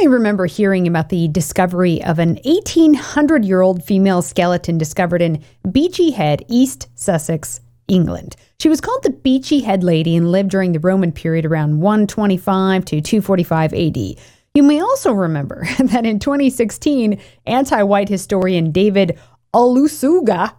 may remember hearing about the discovery of an 1800 year old female skeleton discovered in Beachy Head, East Sussex, England. She was called the Beachy Head Lady and lived during the Roman period around 125 to 245 AD. You may also remember that in 2016, anti white historian David Olusoga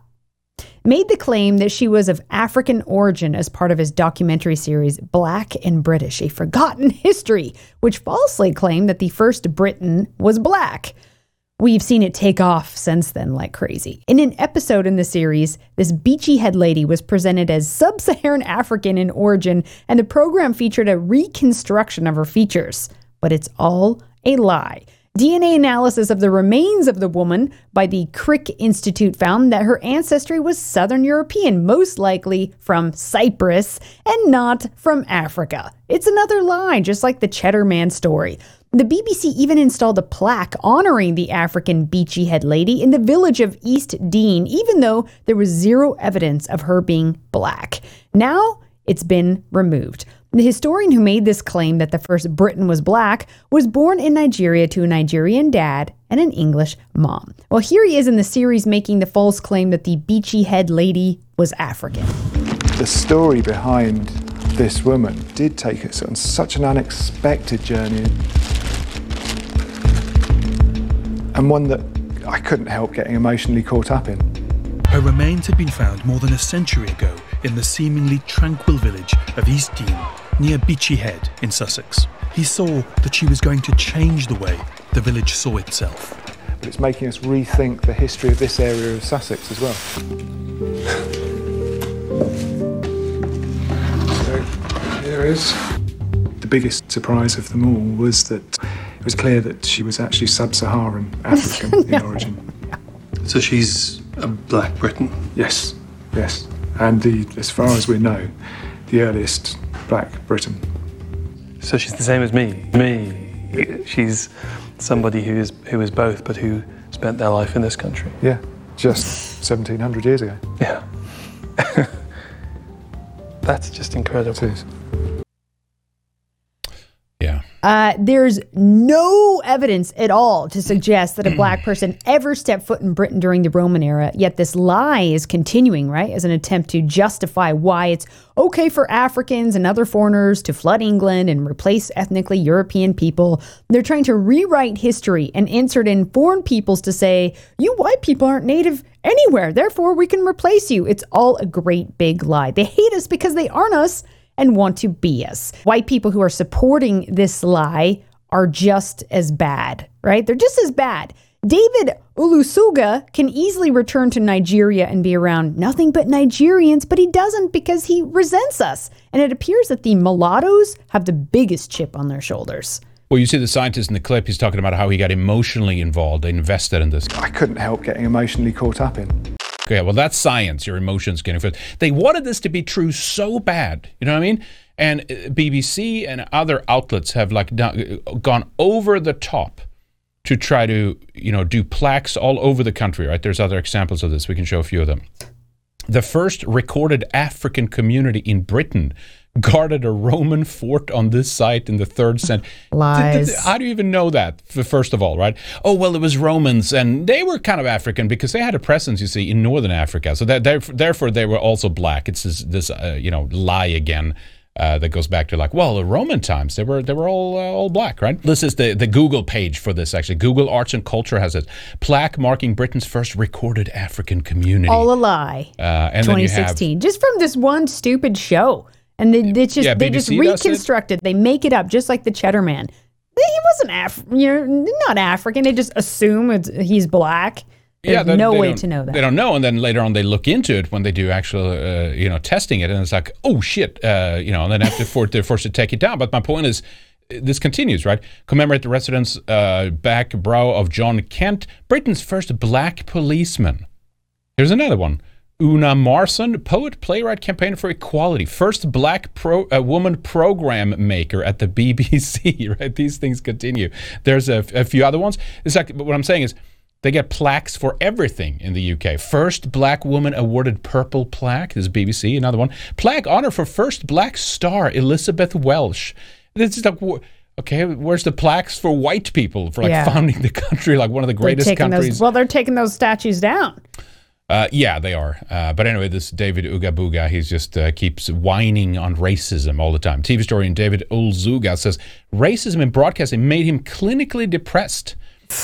made the claim that she was of African origin as part of his documentary series Black and British, a forgotten history, which falsely claimed that the first Briton was black. We've seen it take off since then like crazy. In an episode in the series, this beachy head lady was presented as sub Saharan African in origin, and the program featured a reconstruction of her features. But it's all a lie. DNA analysis of the remains of the woman by the Crick Institute found that her ancestry was Southern European, most likely from Cyprus, and not from Africa. It's another lie, just like the Cheddar Man story. The BBC even installed a plaque honoring the African beachy head lady in the village of East Dean, even though there was zero evidence of her being black. Now it's been removed. The historian who made this claim that the first Briton was black was born in Nigeria to a Nigerian dad and an English mom. Well, here he is in the series making the false claim that the beachy head lady was African. The story behind this woman did take us on such an unexpected journey and one that I couldn't help getting emotionally caught up in. Her remains had been found more than a century ago in the seemingly tranquil village of East Dean, near Beachy Head in Sussex. He saw that she was going to change the way the village saw itself. But it's making us rethink the history of this area of Sussex as well. so, here is. The biggest surprise of them all was that it was clear that she was actually sub Saharan African no. in origin. So she's a black Briton? Yes, yes. And the, as far as we know, the earliest black Briton. So she's the same as me. Me. She's somebody who is who is both, but who spent their life in this country. Yeah, just 1700 years ago. Yeah. That's just incredible. Uh, there's no evidence at all to suggest that a black person ever stepped foot in Britain during the Roman era, yet this lie is continuing, right, as an attempt to justify why it's okay for Africans and other foreigners to flood England and replace ethnically European people. They're trying to rewrite history and insert in foreign peoples to say, you white people aren't native anywhere, therefore we can replace you. It's all a great big lie. They hate us because they aren't us and want to be us. White people who are supporting this lie are just as bad, right? They're just as bad. David Olusoga can easily return to Nigeria and be around nothing but Nigerians, but he doesn't because he resents us. And it appears that the mulattoes have the biggest chip on their shoulders. Well, you see the scientist in the clip, he's talking about how he got emotionally involved, invested in this. I couldn't help getting emotionally caught up in. Okay, well, that's science. Your emotions getting fit. They wanted this to be true so bad. You know what I mean? And uh, BBC and other outlets have like done, gone over the top to try to you know do plaques all over the country. Right? There's other examples of this. We can show a few of them. The first recorded African community in Britain guarded a Roman fort on this site in the third century. Lies. How do you even know that, first of all, right? Oh, well, it was Romans, and they were kind of African because they had a presence, you see, in northern Africa. So that, therefore, they were also black. It's this, this uh, you know, lie again. Uh, that goes back to like, well, the Roman times they were they were all uh, all black, right? This is the the Google page for this actually. Google Arts and Culture has a plaque marking Britain's first recorded African community. All a lie. Uh, and 2016, have, just from this one stupid show and they, they just yeah, they just reconstructed. They make it up, just like the Cheddar Man. He wasn't Af- you know, not African. They just assume it's, he's black. There's yeah, no way to know that. They don't know, and then later on they look into it when they do actual, uh, you know, testing it, and it's like, oh shit, uh, you know, and then after for, they're forced to take it down. But my point is, this continues, right? Commemorate the residence uh, back brow of John Kent, Britain's first black policeman. Here's another one. Una Marson, poet, playwright, campaigner for equality, first black pro, uh, woman program maker at the BBC. Right, these things continue. There's a, a few other ones. It's like but what I'm saying is they get plaques for everything in the UK. First black woman awarded purple plaque. This is BBC. Another one. Plaque honor for first black star Elisabeth Welch. This is like okay, where's the plaques for white people for like Yeah. founding the country, like one of the greatest countries? Those, well, they're taking those statues down. Uh, yeah, they are. Uh, but anyway, this David Ugabuga, he just uh, keeps whining on racism all the time. TV historian David Ulzuga says racism in broadcasting made him clinically depressed,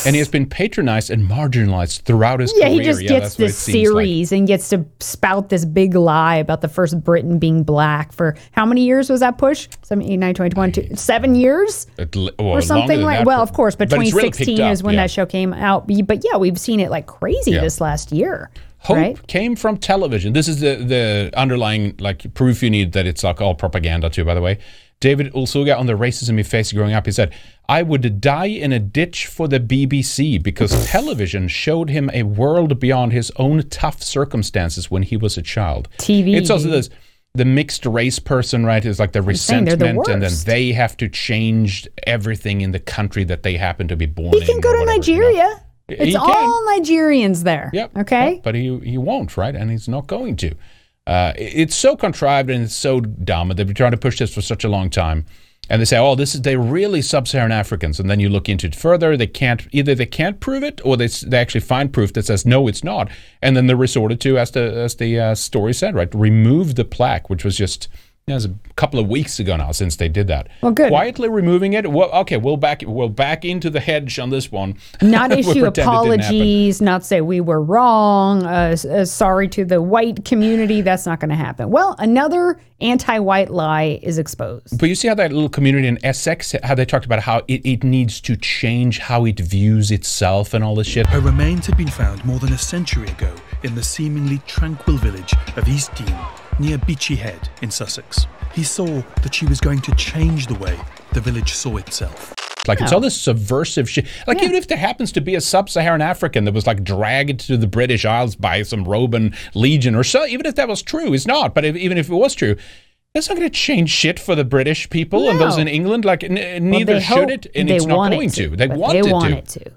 and he has been patronized and marginalized throughout his career. Yeah, career. he just yeah, gets that's what it this seems like. series and gets to spout this big lie about the first Briton being black for how many years was that push? 7, 8, 9, 20, 21, two- seven years? L- well, or something like that, well of course but, but it's really 2016 up, is when yeah. that show came out but yeah we've seen it like crazy this last year Hope right came from television. This is the the underlying like proof you need that it's like all propaganda too. By the way, David Ulsuga on the racism he faced growing up, he said, "I would die in a ditch for the BBC because television showed him a world beyond his own tough circumstances when he was a child." TV, It's also this. The mixed race person, right, is like the resentment, the and then they have to change everything in the country that they happen to be born he can go to whatever, you know? It's all nigerians there Yep. okay But, but he he won't, right? And he's not going to. Uh, it's so contrived and it's so dumb. They've been trying to push this for such a long time. And they say, "Oh, this is they're really sub-Saharan Africans." And then you look into it further. They can't either they can't prove it, or they they actually find proof that says no, it's not. And then they're resorted to, as the as the uh, story said, right, remove the plaque, which was just. It was a couple of weeks ago now since they did that. Well, good. Quietly removing it. Well, okay, we'll back we'll back into the hedge on this one. not We'll issue pretend it didn't apologies not say we were wrong uh, uh, sorry to the white community that's not going to happen well another anti-white lie is exposed But you see how that little community in Essex, how they talked about how it, it needs to change how it views itself and all this shit. Her remains had been found more than a century ago in the seemingly tranquil village of East Dean, near Beachy Head in Sussex. He saw that she was going to change the way the village saw itself. Like it's all this subversive shit. Like even if there happens to be a sub-Saharan African that was like dragged to the British Isles by some Roman legion or so, even if that was true, it's not. But if, even if it was true, that's not going to change shit for the British people and those in England. Like n- Well, neither they should hope- it, and they it's not want going it to. They but want they it want to. it to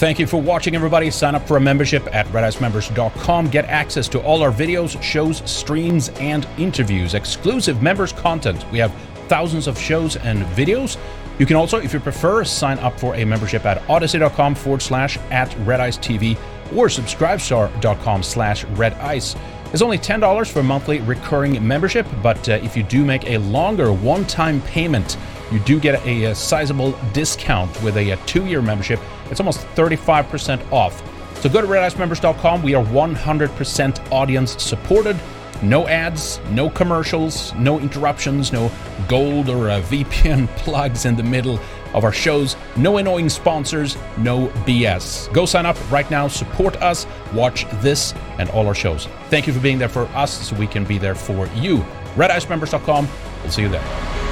Thank you for watching, everybody. Sign up for a membership at redicemembers.com. Get access to all our videos, shows, streams, and interviews. Exclusive members content. We have thousands of shows and videos. You can also, if you prefer, sign up for a membership at odysee.com forward slash at redicetv or subscribestar.com slash redice. It's only $10 for a monthly recurring membership, but uh, if you do make a longer one-time payment, you do get a, a sizable discount with a, a two-year membership. It's almost 35% off. So go to redicemembers.com. We are 100% audience supported. No ads, no commercials, no interruptions, no gold or uh, VPN plugs in the middle of our shows, no annoying sponsors, no BS. Go sign up right now, support us, watch this and all our shows. Thank you for being there for us so we can be there for you. RedIceMembers.com. We'll see you there.